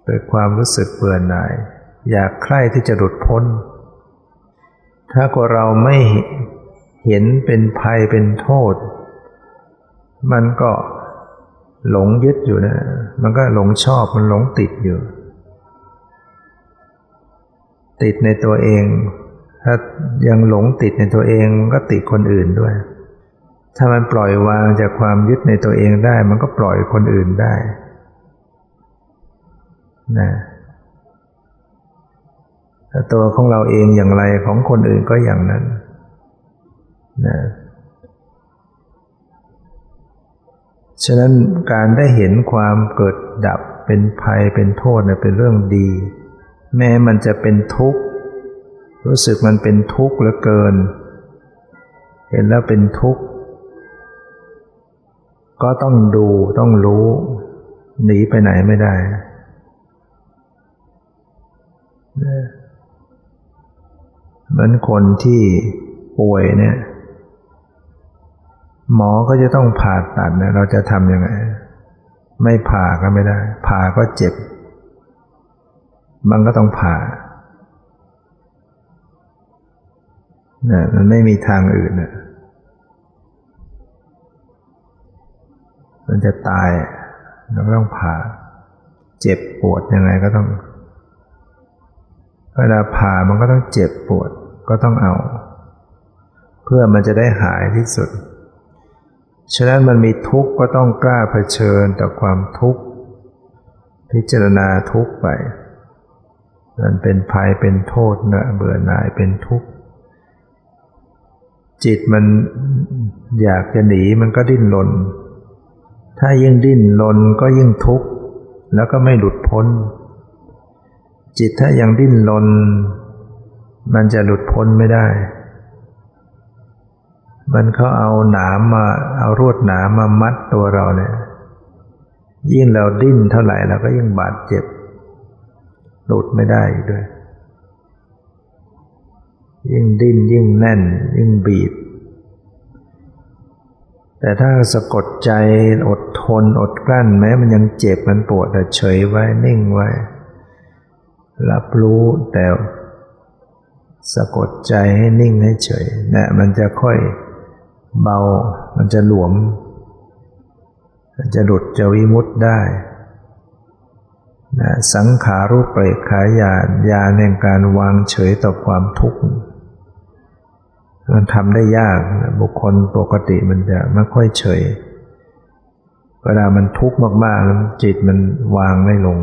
เกิดความรู้สึกเบื่อหน่าย อยากใคร่ที่จะหลุดพ้น ถ้าเราไม่เห็นเป็นภัยเป็นโทษ มันก็หลงยึดอยู่นะ มันก็หลงชอบมันหลงติดอยู่ ติดในตัวเอง ถ้ายังหลงติดในตัวเองก็ติดคนอื่นด้วย ถ้ามันปล่อยวางจากความยึดในตัวเองได้ มันก็ปล่อยคนอื่นได้นะถ้าตัวของเราเองอย่างไรของคนอื่นก็อย่างนั้นนะฉะนั้นการได้เห็นความเกิดดับเป็นภัยเป็นโทษเนี่ยเป็นเรื่องดี แม้มันจะเป็นทุกข์ รู้สึกมันเป็นทุกข์เหลือเกิน เห็นแล้วเป็นทุกข์ ก็ต้องดูต้องรู้ หนีไปไหนไม่ได้ เหมือนคนที่ป่วยเนี่ยหมอก็จะต้องผ่าตัดเนี่ยเราจะทำยังไง ไม่ผ่าก็ไม่ได้ ผ่าก็เจ็บ มันก็ต้องผ่าเนี่ยมันไม่มีทางอื่นเนี่ยมันจะตายเราก็ต้องผ่า เจ็บปวดยังไงก็ต้อง เวลาผ่ามันก็ต้องเจ็บปวดก็ต้องเอา เพื่อมันจะได้หายที่สุด ฉะนั้นมันมีทุกข์ก็ต้องกล้าเผชิญต่อความทุกข์ พิจารณาทุกข์ไป มันเป็นภัยเป็นโทษนะเบื่อหน่ายเป็นทุกข์ จิตมันอยากจะหนีมันก็ดิ้นรนถ้ายิ่งดิ้นรนก็ยิ่งทุกข์ แล้วก็ไม่หลุดพ้น จิตถ้ายังดิ้นรนมันจะหลุดพ้นไม่ได้ มันเขาเอาหนามมาเอารวดหนามมามัดตัวเราเนี่ย ยิ่งเราดิ้นเท่าไหร่เราก็ยิ่งบาดเจ็บ หลุดไม่ได้ด้วย ยิ่งดิ้นยิ่งแน่น ยิ่งบีบ แต่ถ้าสะกดใจอดทนอดกลั้นแม้มันยังเจ็บมันปวดแต่เฉยไว้นิ่งไว้ รับรู้แต่สะกดใจให้นิ่งให้เฉยนะมันจะค่อยเบา มันจะหลวม มันจะหลุดจะวิมุตได้ นะสังขารูปเปรกขายานยานแห่งการวางเฉยต่อความทุกข์มันทำได้ยากนะบุคคลปกติมันจะไม่ค่อยเฉย เวลามันทุกข์มากๆแล้วจิตมันวางไม่ลง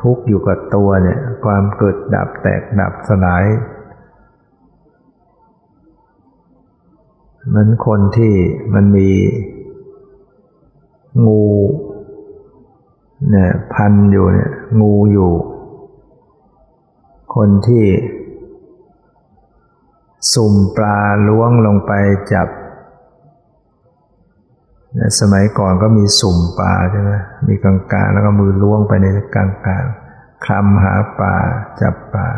ทุกข์อยู่กับตัวเนี่ย ความเกิดดับแตกดับสลายเหมือนคนที่มันมีงู เนี่ยพันอยู่เนี่ยงูอยู่ คนที่สุ่มปลาล้วงลงไปจับสมัยก่อนก็มีสุ่มปลาใช่ไหมมีกลางกาแล้วก็มือล้วงไปในกลางกาคลำหาปลาจับปลา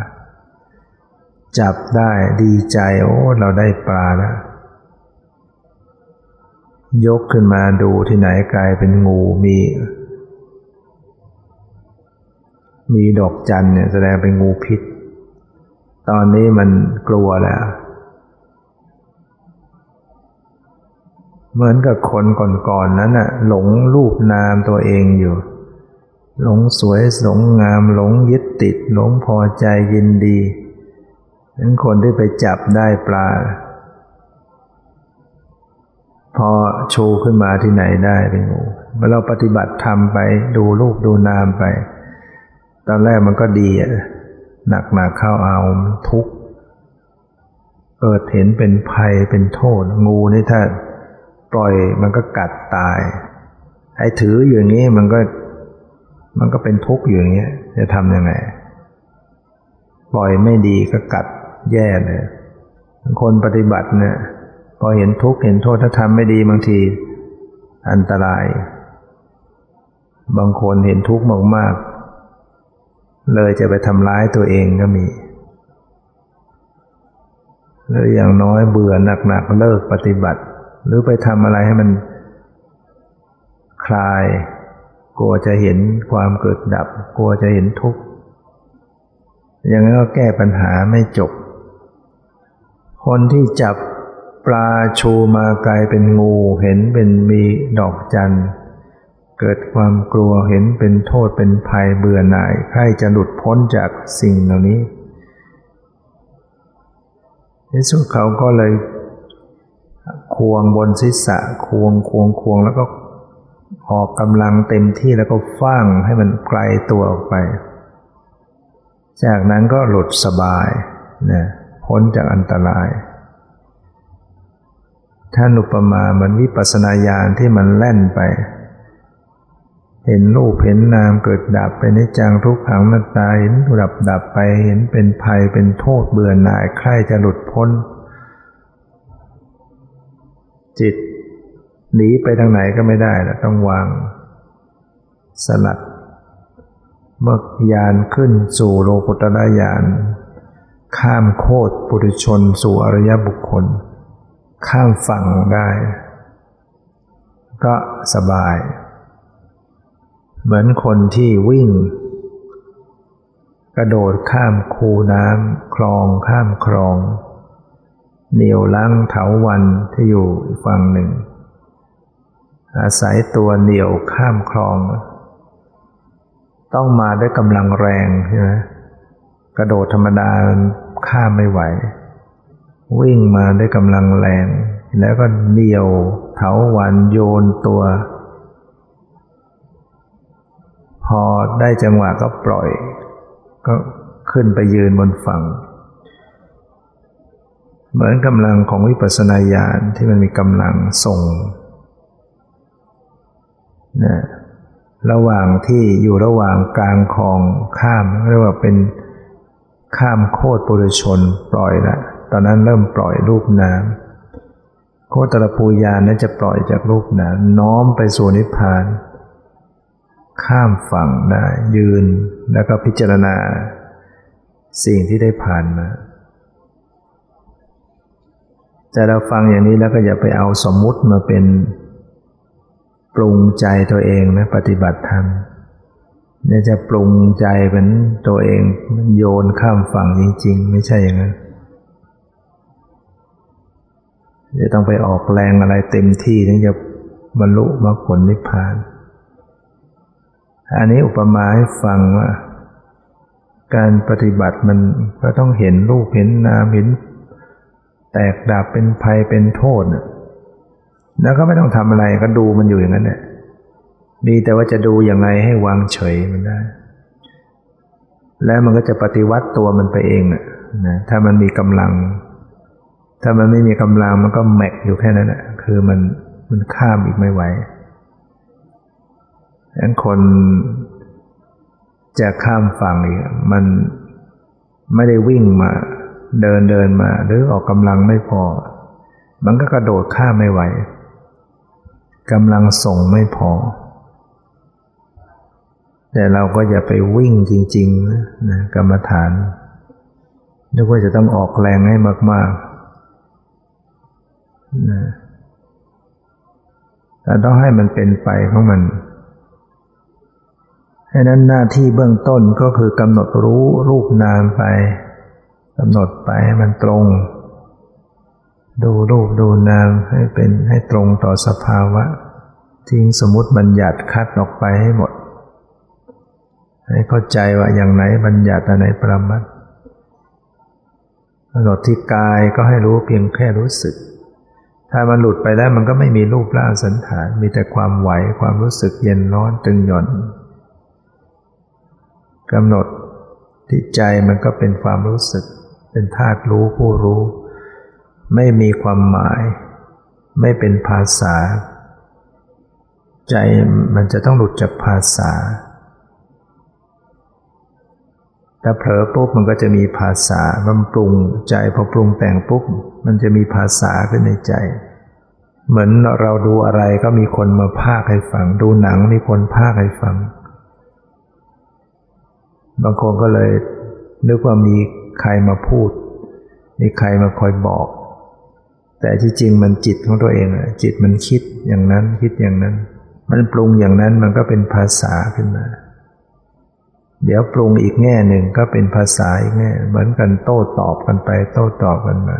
จับได้ดีใจโอ้เราได้ปลาแล้ว ยกขึ้นมาดูที่ไหนกลายเป็นงูมี มีดอกจันเนี่ยแสดงเป็นงูพิษ ตอนนี้มันกลัวแล้ว เหมือนกับคนก่อนๆนนั้นน่ะ หลงรูปนามตัวเองอยู่ หลงสวยหลงงาม หลงยึดติด หลงพอใจยินดีนั้นคนที่ไปจับได้ปลา พอชูขึ้นมาที่ไหนได้เป็นงูเมื่อเราปฏิบัติธรรมไปดูรูปดูนามไป ตอนแรกมันก็ดีหนักหนักเข้าเอาทุกข์เกิดเห็นเป็นภัยเป็นโทษ งูนี่ถ้าปล่อยมันก็กัดตายไอ้ถืออยู่อย่างนี้มันก็มันก็เป็นทุกข์อยู่อย่างเงี้ยจะทำยังไงปล่อยไม่ดีก็กัดแย่เลยคนปฏิบัติเนี่ยพอเห็นทุกข์เห็นโทษถ้าทำไม่ดีบางที อันตราย บางคนเห็นทุกข์มากๆ เลยจะไปทำร้ายตัวเองก็มี หรืออย่างน้อยเบื่อหนักๆเลิกปฏิบัติ หรือไปทำอะไรให้มันคลาย กลัวจะเห็นความเกิดดับ กลัวจะเห็นทุกข์อย่างนั้นก็แก้ปัญหาไม่จบ คนที่จับปลาชูมากลายเป็นงูเห็นเป็นมีดอกจันทร์ เกิดความกลัวเห็นเป็นโทษเป็นภัยเบื่อหน่ายใครจะหลุดพ้นจากสิ่งเหล่านี้ในสุดเขาก็เลย ควงบนศีรษะควงควงควงแล้วก็ออกกำลังเต็มที่แล้วก็ฟั่งให้มันไกลตัวออกไป จากนั้นก็หลุดสบายนะพ้นจากอันตราย ท่านอุปมาเหมือนวิปัสนาญาณที่มันแล่นไป เห็นรูปเห็นนามเกิดดับไปในจังทุกขังนัตตาเห็นดับดับไปเห็นเป็นภัยเป็นโทษเบื่อหน่ายใครจะหลุดพ้น จิตหนีไปทางไหนก็ไม่ได้แล้วต้องวาง สลัด เมื่อยานขึ้นสู่โลกุตระยานข้ามโคตรปุถุชนสู่อริยบุคคล ข้ามฝั่งได้ ก็สบาย เหมือนคนที่วิ่ง กระโดดข้ามคูน้ำคลองข้ามคลอง เหนียวลังเถาวันที่อยู่อีกฝั่งหนึ่ง อาศัยตัวเหนียวข้ามคลอง ต้องมาด้วยกำลังแรงใช่ไหมกระโดดธรรมดาข้ามไม่ไหว วิ่งมาด้วยกำลังแรง แล้วก็เดี่ยวเถาวันโยนตัว พอได้จังหวะก็ปล่อย ก็ขึ้นไปยืนบนฝั่ง เหมือนกำลังของวิปัสสนาญาณที่มันมีกำลังส่งนะระหว่างที่อยู่ระหว่างกลางคลองข้ามเรียกว่าเป็นข้ามโคตรปุถุชนปล่อยละตอนนั้นเริ่มปล่อยรูปน้ำโคตรปูยานนั้นจะปล่อยจากรูปน้ำน้อมไปสู่นิพพาน ข้ามฝั่งได้ ยืนแล้วก็พิจารณา สิ่งที่ได้ผ่านมา แต่เราฟังอย่างนี้แล้วก็อย่าไปเอาสมมุติมาเป็นปรุงใจตัวเองนะปฏิบัติธรรมเนี่ยจะปรุงใจเป็นตัวเองโยนข้ามฝั่งจริง ๆ ไม่ใช่อย่างนั้นจะต้องไปออกแรงอะไรเต็มที่ถึงจะบรรลุมรรคผลนิพพาน อันนี้อุปมาให้ฟังว่า การปฏิบัติมันก็ต้องเห็นรูปเห็นนามเห็น แตกดับเป็นภัยเป็นโทษแล้วก็ไม่ต้องทำอะไรก็ดูมันอยู่อย่างนั้นแหละมีแต่ว่าจะดูอย่างไรให้วางเฉยมันได้ แล้วมันก็จะปฏิวัติตัวมันไปเองนะถ้ามันมีกำลัง ถ้ามันไม่มีกำลังมันก็แม็กอยู่แค่นั้นแหละคือมันมันข้ามอีกไม่ไหว งนั้นคนจะข้ามฝั่งอีกมันไม่ได้วิ่งมาเดินเดินมา หรือออกกำลังไม่พอ มันก็กระโดดข้ามไม่ไหวกำลังส่งไม่พอ แต่เราก็อย่าไปวิ่งจริงๆนะกรรมฐานนึกว่าจะต้องออกแรงให้มากๆนะแต่ต้องให้มันเป็นไปของมัน ให้นั้นหน้าที่เบื้องต้นก็คือกำหนดรู้รูปนามไปกำหนดไปให้มันตรง ดูรูปดูนามให้เป็นให้ตรงต่อสภาวะ ทิ้งสมมติบัญญัติคัดออกไปให้หมด ให้เข้าใจว่าอย่างไหนบัญญัติอันไหนประมัดกำหนดที่กายก็ให้รู้เพียงแค่รู้สึก ถ้ามันหลุดไปแล้วมันก็ไม่มีรูปร่างสันฐาน มีแต่ความไหวความรู้สึกเย็นร้อนตึงหย่อน กำหนดที่ใจมันก็เป็นความรู้สึก เป็นธาตุรู้ผู้รู้ ไม่มีความหมาย ไม่เป็นภาษา ใจมันจะต้องหลุดจากภาษาถ้าเผลอปุ๊บมันก็จะมีภาษามันปรุงใจพอปรุงแต่งปุ๊บมันจะมีภาษาขึ้นในใจ เหมือนเราดูอะไรก็มีคนมาพากให้ฟัง ดูหนังมีคนพากให้ฟัง บางคนก็เลยนึกว่ามีใครมาพูด มีใครมาคอยบอก แต่ที่จริงมันจิตของตัวเองจิตมันคิดอย่างนั้นคิดอย่างนั้น มันปรุงอย่างนั้นมันก็เป็นภาษาขึ้นมา เดี๋ยวปรุงอีกแง่หนึ่งก็เป็นภาษาอีกแง่เหมือนกันโต้ตอบกันไป โต้ตอบกันมา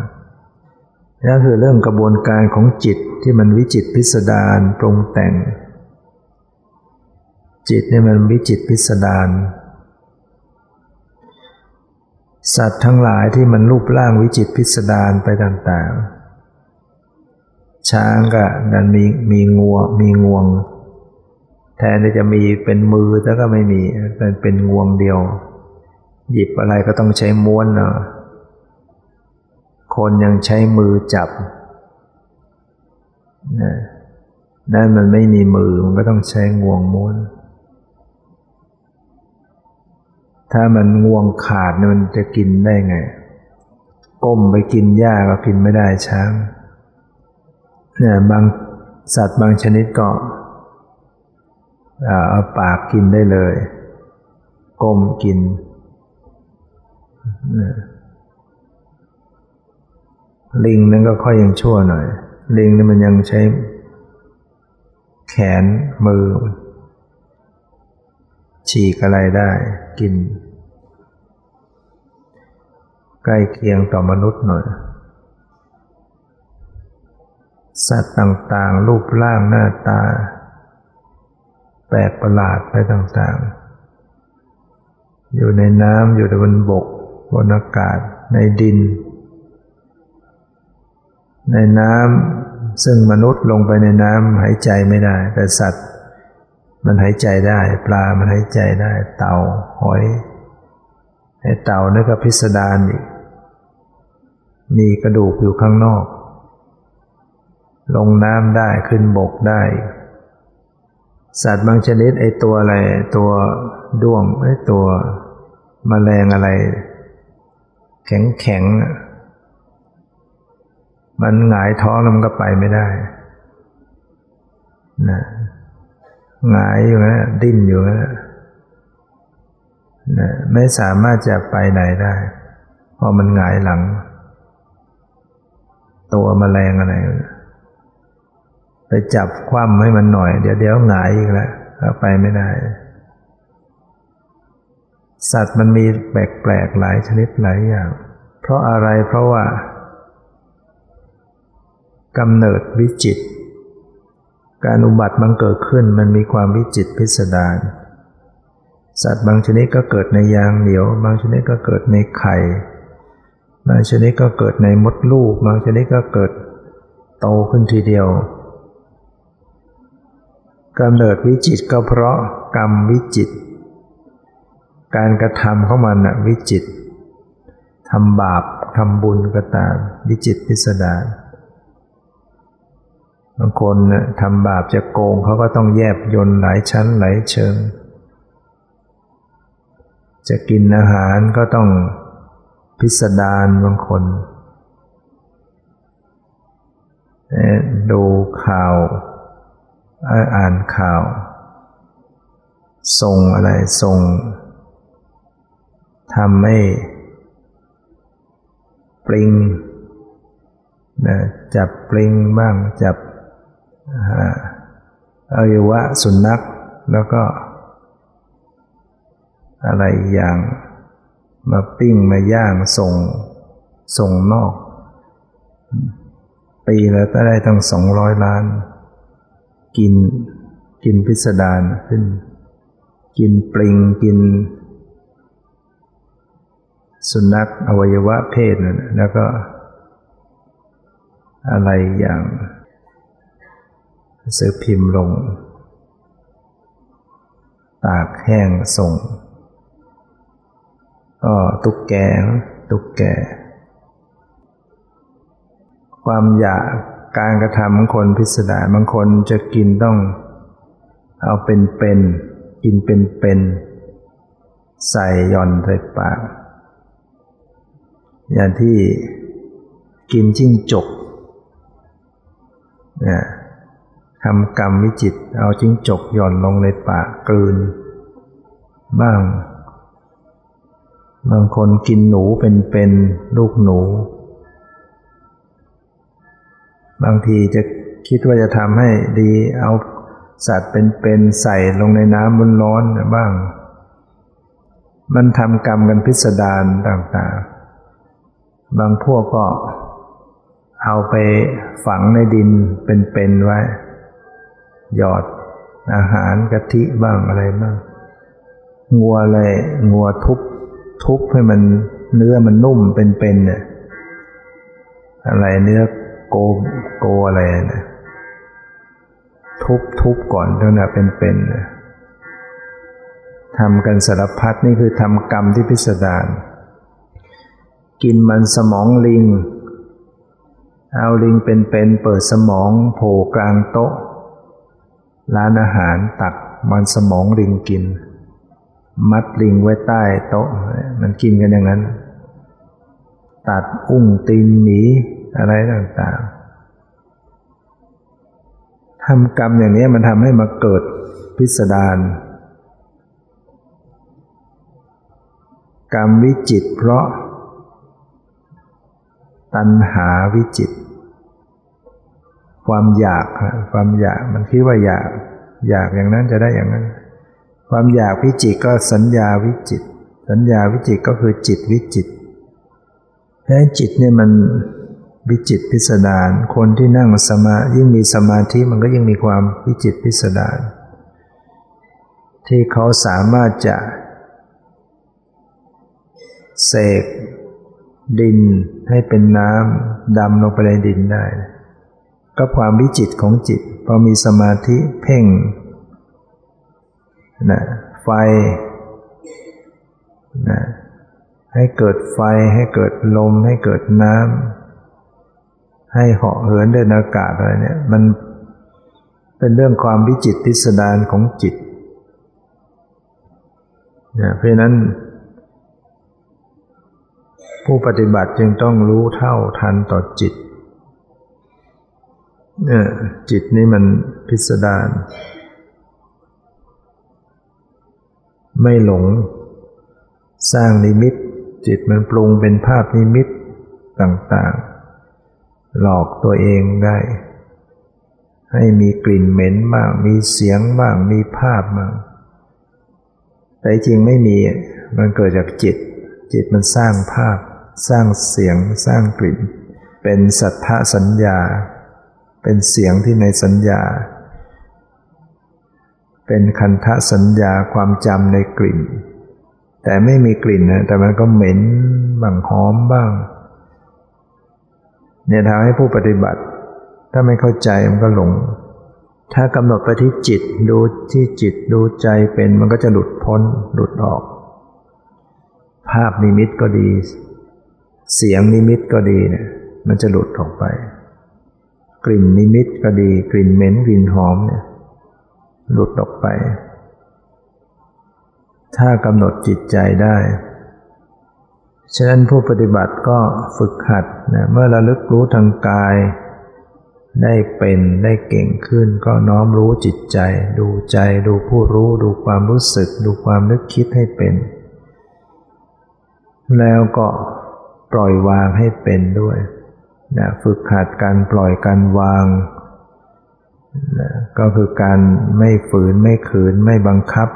นั่นคือเรื่องกระบวนการของจิตที่มันวิจิตพิสดารปรุงแต่ง จิตเนี่ยมันวิจิตพิสดาร สัตว์ทั้งหลายที่มันรูปร่างวิจิตพิสดารไปต่างๆ ช้างก็นันมีมีงวมีงวง แทนที่จะมีเป็นมือแต่ก็ไม่มีเป็นเป็นงวงเดียว หยิบอะไรก็ต้องใช้ม้วนเนาะคนยังใช้มือจับนั่นมันไม่มีมือมันก็ต้องใช้งวงม้วน ถ้ามันงวงขาดมันจะกินได้ไง ก้มไปกินหญ้าก็กินไม่ได้ช้างเนี่ยบางสัตว์บางชนิดก็เอาปากกินได้เลย ก้มกิน ลิงนั่นก็ค่อยยังชั่วหน่อย ลิงนี่มันยังใช้แขนมือ ฉีกอะไรได้กิน ใกล้เคียงต่อมนุษย์หน่อย สัตว์ต่างๆ รูปร่างหน้าตา แปลกประหลาดไปต่างๆ อยู่ในน้ำอยู่บนบก บนอากาศในดิน ในน้ำซึ่งมนุษย์ลงไปในน้ำหายใจไม่ได้ แต่สัตว์ มันหายใจได้ ปลามันหายใจได้ เต่าหอยไอ้เต่านี่ก็พิสดารอีกมีกระดูกอยู่ข้างนอก ลงน้ำได้ขึ้นบกได้ สัตว์บางชนิดไอ้ตัวอะไร ตัวด้วงไอ้ตัวมแมลงอะไร แข็งแข็งมันหงายท้องแล้วมันก็ไปไม่ได้นะ หงายอยู่นะดิ้นอยู่นะนะไม่สามารถจะไปไหนได้เพราะมันหงายหลัง ตัวมแมลงอะไร ไปจับคว่ำให้มันหน่อย เดี๋ยวเดี๋ยวหงายอีกแล้วไปไม่ได้ สัตว์มันมีแปลกๆหลายชนิดหลายอย่าง เพราะอะไรเพราะว่ากำเนิดวิจิตร การอุบัติบังเกิดขึ้นมันมีความวิจิตพิสดารสัตว์บางชนิดก็เกิดในยางเหนียว บางชนิดก็เกิดในไข่ บางชนิดก็เกิดในมดลูก บางชนิดก็เกิดโตขึ้นทีเดียวกำเนิดวิจิตก็เพราะกรรมวิจิต การกระทำของมันนะวิจิตทำบาปทำบุญก็ตามวิจิตพิสดาร บางคนทำบาปจะโกงเขาก็ต้องแยบยนหลายชั้นหลายเชิง จะกินอาหารก็ต้องพิสดารบางคนดูข่าวอ่านข่าว ส่งอะไรส่งทำให้ปลิงนะจับปลิงบ้างจับ อวัยวะสุนัขแล้วก็ อะไรอย่างมาปิ้งมาย่างส่งส่งนอก ปีแล้วได้ตั้งสองร้อยล้าน กินกินพิสดารขึ้น กินปลิงกิน สุนัขอวัยวะเพศแล้วก็ อะไรอย่าง ซื้อพิมพ์ลง ตากแห้งส่ง ก็ตุกแกตุกแก ความอยากการกระทำของคนพิสดารบางคนจะกินต้อง เอาเป็นเป็นกินเป็นเป็นใส่ย่อนใส่ปาก อย่างที่กินจิ้งจกเนี่ย ทำกรรมวิจิต เอาจิ้งจกหย่อนลงในปากกลืน บ้าง บางคนกินหนูเป็นเป็นลูกหนู บางทีจะคิดว่าจะทำให้ดีเอาสัตว์เป็นๆใส่ลงในน้ำร้อนบ้าง มันทำกรรมกันพิสดารต่างๆ บางพวกก็เอาไปฝังในดินเป็นๆไว้ หยอดอาหารกะทิบ้างอะไรบ้าง งัวอะไรงัวทุบทุบให้มันเนื้อมันนุ่มเป็นๆเนี่ยอะไรเนื้อโกโกอะไรเนี่ยทุบทุบก่อนเท่านั้นเป็นๆทำกันสารพัดนี่คือทำกรรมที่พิสดารกินมันสมองลิง เอาลิงเป็นๆเเปิดสมองโผล่กลางโต๊ะ ร้านอาหารตักมันสมองลิงกิน มัดลิงไว้ใต้โต๊ะ มันกินกันอย่างนั้น ตัดอุ้งตีนหมีอะไรต่างๆทำกรรมอย่างนี้มันทำให้มาเกิดพิสดารกรรมวิจิตเพราะ ตัณหาวิจิต ความอยาก ความอยากมันคิดว่าอยาก อยากอย่างนั้นจะได้อย่างนั้น ความอยากวิจิตก็สัญญาวิจิต สัญญาวิจิตก็คือจิตวิจิตเพราะจิตเนี่ยมันวิจิตพิสดาร คนที่นั่งสมา ยิ่งมีสมาธิมันก็ยิ่งมีความวิจิตพิสดารที่เขาสามารถจะเสกดินให้เป็นน้ำดำลงไปในดินได้ ก็ความวิจิตของจิต พอมีสมาธิเพ่งนะไฟนะให้เกิดไฟให้เกิดลม ให้เกิดน้ำให้เหาะเหินเดินอากาศอะไรเนี่ยมันเป็นเรื่องความวิจิตพิสดารของจิตนะเพราะนั้น ผู้ปฏิบัติจึงต้องรู้เท่าทันต่อจิต เนี่ยจิตนี้มันพิสดารไม่หลง สร้างนิมิต จิตมันปรุงเป็นภาพนิมิตต่างๆ หลอกตัวเองได้ ให้มีกลิ่นเหม็นบ้างมีเสียงบ้างมีภาพบ้างแต่จริงไม่มีมันเกิดจากจิต จิตมันสร้างภาพ สร้างเสียงสร้างกลิ่น เป็นสัทธสัญญา เป็นเสียงที่ในสัญญา เป็นคันทะสัญญาความจำในกลิ่น แต่ไม่มีกลิ่นนะแต่มันก็เหม็นบ้างหอมบ้างเนี่ยทำให้ผู้ปฏิบัติ ถ้าไม่เข้าใจมันก็หลง ถ้ากำหนดไปที่จิตดูที่จิตดูใจเป็นมันก็จะหลุดพ้นหลุดออก ภาพนิมิตก็ดี เสียงนิมิตก็ดีเนี่ยมันจะหลุดออกไป กลิ่นนิมิตก็ดี กลิ่นเหม็นกลิ่นหอมเนี่ยหลุดออกไป ถ้ากำหนดจิตใจได้ ฉะนั้นผู้ปฏิบัติก็ฝึกหัดนะเมื่อระลึกรู้ทางกาย ได้เป็นได้เก่งขึ้น ก็น้อมรู้จิตใจ ดูใจดูผู้รู้ดูความรู้สึก ดูความนึกคิดให้เป็น แล้วก็ปล่อยวางให้เป็นด้วย นะฝึกหัดการปล่อยการวางนะก็คือการไม่ฝืนไม่ขืนไม่บังคับ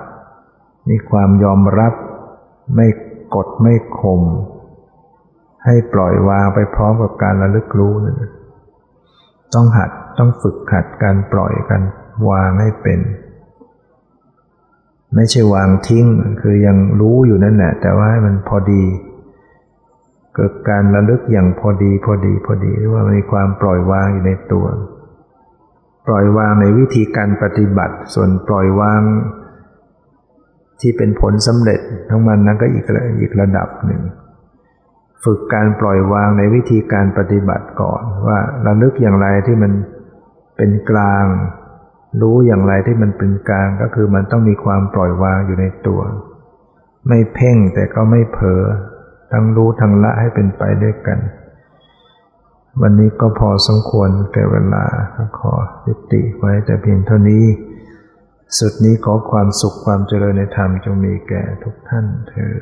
มีความยอมรับไม่กดไม่ข่มให้ปล่อยวางไปพร้อมกับการระลึกรู้นั่นต้องหัดต้องฝึกหัดการปล่อยกันวางให้เป็น ไม่ใช่วางทิ้งคือยังรู้อยู่นั่นแหละแต่ว่าให้มันพอดี เกิดการระลึกอย่างพอดีพอดีพอดีหรือว่ามีความปล่อยวางอยู่ในตัว ปล่อยวางในวิธีการปฏิบัติ ส่วนปล่อยวาง ที่เป็นผลสำเร็จทั้งมันนั้นก็อีกอีกระดับหนึ่ง ฝึกการปล่อยวางในวิธีการปฏิบัติก่อน ว่าระลึกอย่างไรที่มันเป็นกลาง รู้อย่างไรที่มันเป็นกลางก็คือมันต้องมีความปล่อยวางอยู่ในตัว ไม่เพ่งแต่ก็ไม่เผลอ ทั้งรู้ทั้งละให้เป็นไปด้วยกัน วันนี้ก็พอสมควรแก่เวลาขอยุติไว้แต่เพียงเท่านี้ สุดนี้ขอความสุขความเจริญในธรรมจงมีแก่ทุกท่านเธอ